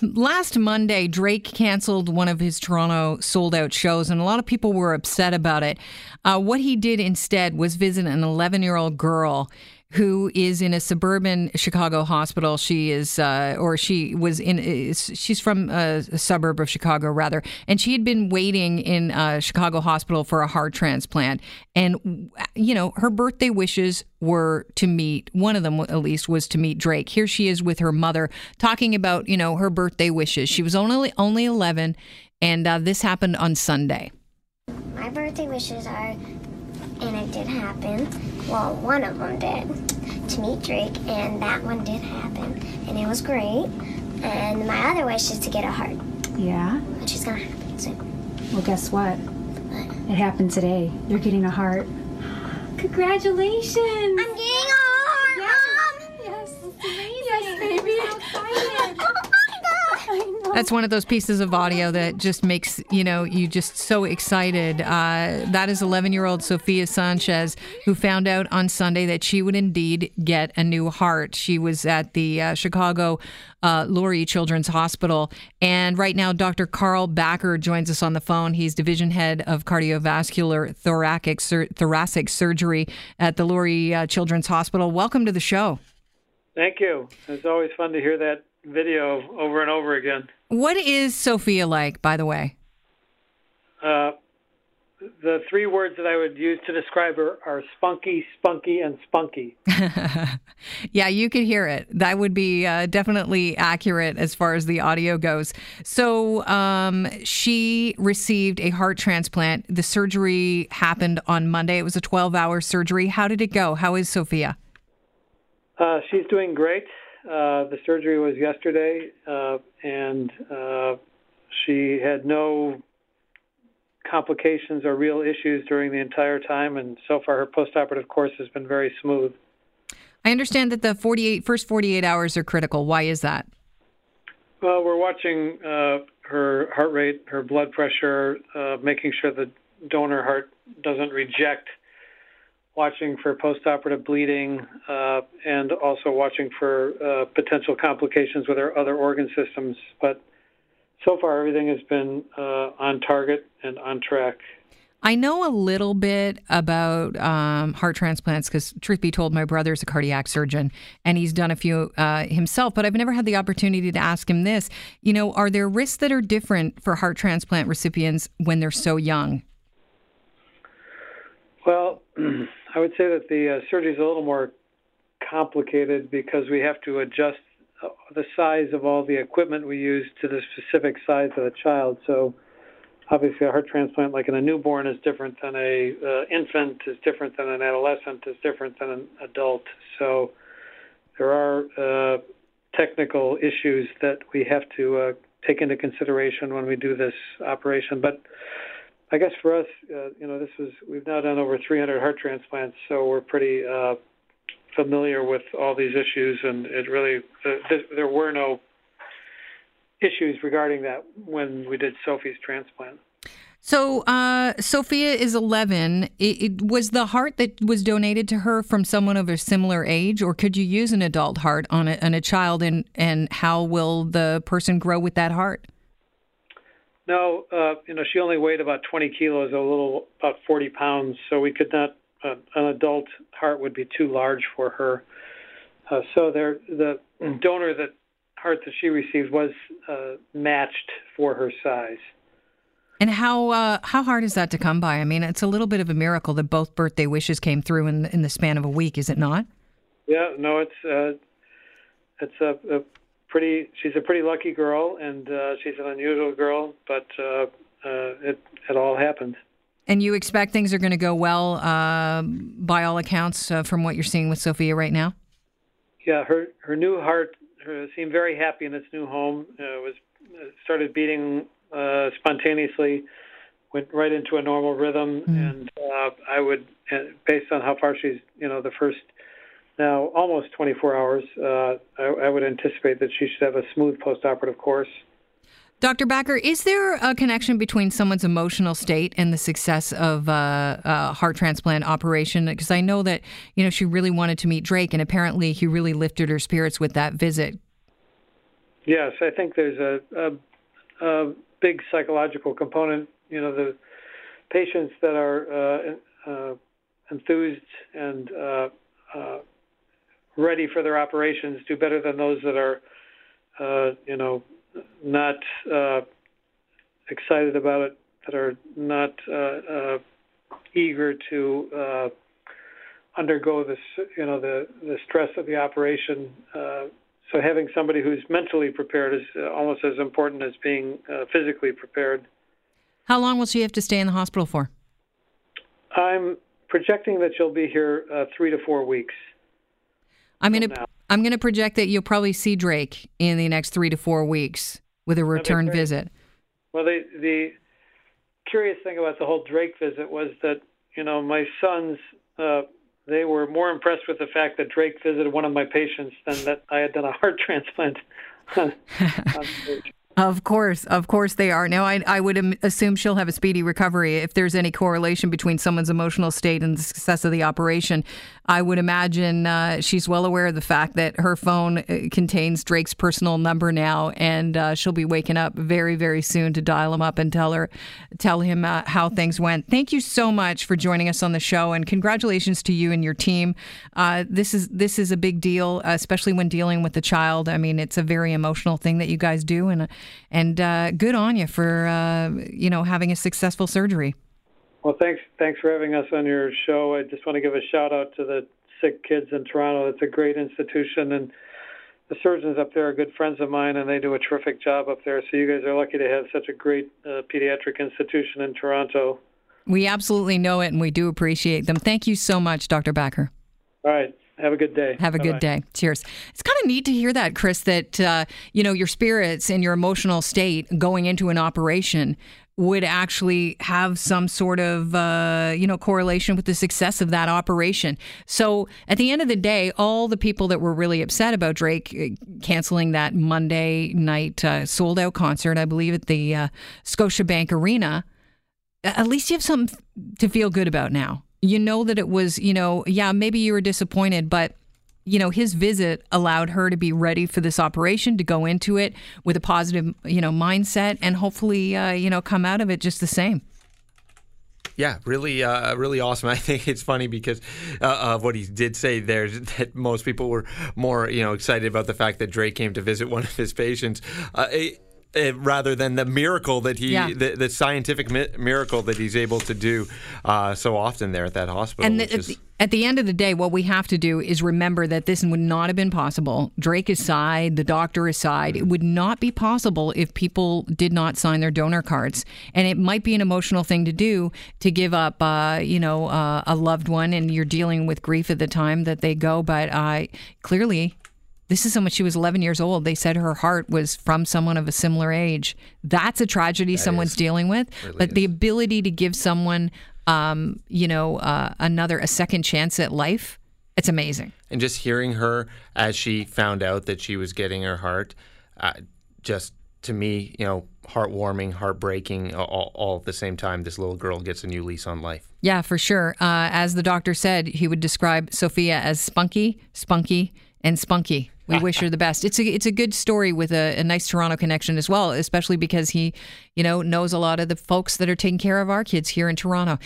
Last Monday, Drake canceled one of his Toronto sold out shows, and a lot of people were upset about it. Uh, what he did instead was visit an 11 year old girl who is in a suburban Chicago hospital. She is, uh, or she was in, she's from a, a, suburb of Chicago, rather, and she had been waiting in a Chicago hospital for a heart transplant. And, you know, her birthday wishes were to meet, one of them at least was to meet Drake. Here she is with her mother talking about, you know, her birthday wishes. She was only, only 11, and uh, this happened on Sunday. My birthday wishes are and it did happen. Well, one of them did to meet Drake, and that one did happen, and it was great. And my other wish is to get a heart. Yeah. Which is gonna happen soon. Well, guess what? What? It happened today. You're getting a heart. Congratulations! I'm getting a That's one of those pieces of audio that just makes you know you just so excited. Uh, that is 11 year old Sophia Sanchez who found out on Sunday that she would indeed get a new heart. She was at the uh, Chicago uh, Lurie Children's Hospital, and right now Dr. Carl Backer joins us on the phone. He's division head of cardiovascular thoracic sur- thoracic surgery at the Lurie uh, Children's Hospital. Welcome to the show. Thank you. It's always fun to hear that video over and over again. What is Sophia like, by the way? Uh, the three words that I would use to describe her are spunky, spunky, and spunky. yeah, you could hear it. That would be uh, definitely accurate as far as the audio goes. So, um, she received a heart transplant. The surgery happened on Monday. It was a 12 hour surgery. How did it go? How is Sophia? Uh, she's doing great. Uh, the surgery was yesterday, uh, and uh, she had no complications or real issues during the entire time. And so far, her postoperative course has been very smooth. I understand that the 48 first 48 hours are critical. Why is that? Well, we're watching uh, her heart rate, her blood pressure, uh, making sure the donor heart doesn't reject watching for postoperative bleeding, uh, and also watching for uh, potential complications with our other organ systems. But so far, everything has been uh, on target and on track. I know a little bit about um, heart transplants because, truth be told, my brother is a cardiac surgeon and he's done a few uh, himself, but I've never had the opportunity to ask him this. You know, are there risks that are different for heart transplant recipients when they're so young? Well, I would say that the uh, surgery is a little more complicated because we have to adjust uh, the size of all the equipment we use to the specific size of the child. So, obviously, a heart transplant, like in a newborn, is different than a uh, infant, is different than an adolescent, is different than an adult. So, there are uh, technical issues that we have to uh, take into consideration when we do this operation, but I guess for us, uh, you know, this was we've now done over 300 heart transplants, so we're pretty uh, familiar with all these issues, and it really uh, there were no issues regarding that when we did Sophie's transplant. So uh, Sophia is 11. It, it, was the heart that was donated to her from someone of a similar age, or could you use an adult heart on a, on a child, and and how will the person grow with that heart? No, uh, you know, she only weighed about 20 kilos, a little about 40 pounds, so we could not. Uh, an adult heart would be too large for her. Uh, so there, the donor that heart that she received was uh, matched for her size. And how uh, how hard is that to come by? I mean, it's a little bit of a miracle that both birthday wishes came through in in the span of a week, is it not? Yeah, no, it's uh, it's a, a pretty. She's a pretty lucky girl, and uh, she's an unusual girl, but uh, uh, it it all happened. And you expect things are going to go well, uh, by all accounts, uh, from what you're seeing with Sophia right now. Yeah, her her new heart her, seemed very happy in its new home. Uh, was started beating uh, spontaneously, went right into a normal rhythm, mm. and uh, I would, based on how far she's, you know, the first now almost 24 hours, uh, I, I, would anticipate that she should have a smooth postoperative course. Dr. Backer, is there a connection between someone's emotional state and the success of uh, a heart transplant operation? Because I know that you know she really wanted to meet Drake, and apparently he really lifted her spirits with that visit. Yes, I think there's a, a, a big psychological component. You know, the patients that are uh, uh, enthused and uh, uh, ready for their operations do better than those that are, uh, you know, not uh, excited about it, that are not uh, uh, eager to uh, undergo this, you know, the the stress of the operation. Uh, so having somebody who's mentally prepared is almost as important as being uh, physically prepared. How long will she have to stay in the hospital for? I'm projecting that she'll be here uh, three to four weeks. I'm gonna now. I'm gonna project that you'll probably see Drake in the next three to four weeks with a return visit. Well, the the curious thing about the whole Drake visit was that you know my sons uh, they were more impressed with the fact that Drake visited one of my patients than that I had done a heart transplant. on. Of course, of course they are. Now, I, I would assume she'll have a speedy recovery. If there's any correlation between someone's emotional state and the success of the operation, I would imagine uh, she's well aware of the fact that her phone uh, contains Drake's personal number now, and uh, she'll be waking up very, very soon to dial him up and tell her, tell him uh, how things went. Thank you so much for joining us on the show, and congratulations to you and your team. Uh, this is this is a big deal, especially when dealing with the child. I mean, it's a very emotional thing that you guys do, and and uh, good on you for uh, you know having a successful surgery. Well, thanks thanks for having us on your show. I just want to give a shout out to the sick kids in Toronto. It's a great institution, and the surgeons up there are good friends of mine, and they do a terrific job up there. So you guys are lucky to have such a great uh, pediatric institution in Toronto. We absolutely know it, and we do appreciate them. Thank you so much, Dr. Backer. All right. Have a good day. Have a Bye-bye. good day. Cheers. It's kind of neat to hear that, Chris. That uh, you know your spirits and your emotional state going into an operation would actually have some sort of uh, you know correlation with the success of that operation. So at the end of the day, all the people that were really upset about Drake uh, canceling that Monday night uh, sold out concert, I believe at the uh, Scotiabank Arena, at least you have something to feel good about now. You know that it was, you know, yeah, maybe you were disappointed, but you know, his visit allowed her to be ready for this operation, to go into it with a positive, you know, mindset, and hopefully, uh, you know, come out of it just the same. Yeah, really, uh, really awesome. I think it's funny because uh, of what he did say there that most people were more, you know, excited about the fact that Drake came to visit one of his patients. Uh, it, it, rather than the miracle that he, Yeah. the, the scientific mi- miracle that he's able to do uh, so often there at that hospital. And the, at, is- the, at the end of the day, what we have to do is remember that this would not have been possible. Drake aside, the doctor aside, it would not be possible if people did not sign their donor cards. And it might be an emotional thing to do to give up, uh, you know, uh, a loved one, and you're dealing with grief at the time that they go. But uh, clearly, this is someone she was 11 years old. They said her heart was from someone of a similar age. That's a tragedy someone's dealing with. but the ability to give someone, um, you know, uh, another a second chance at life, it's amazing. and just hearing her as she found out that she was getting her heart, uh, just to me, you know, heartwarming, heartbreaking, all, all at the same time. This little girl gets a new lease on life. Yeah, for sure. Uh, as the doctor said, he would describe Sophia as spunky, spunky, and spunky. We wish her the best. It's a it's a good story with a, a nice Toronto connection as well, especially because he, you know, knows a lot of the folks that are taking care of our kids here in Toronto.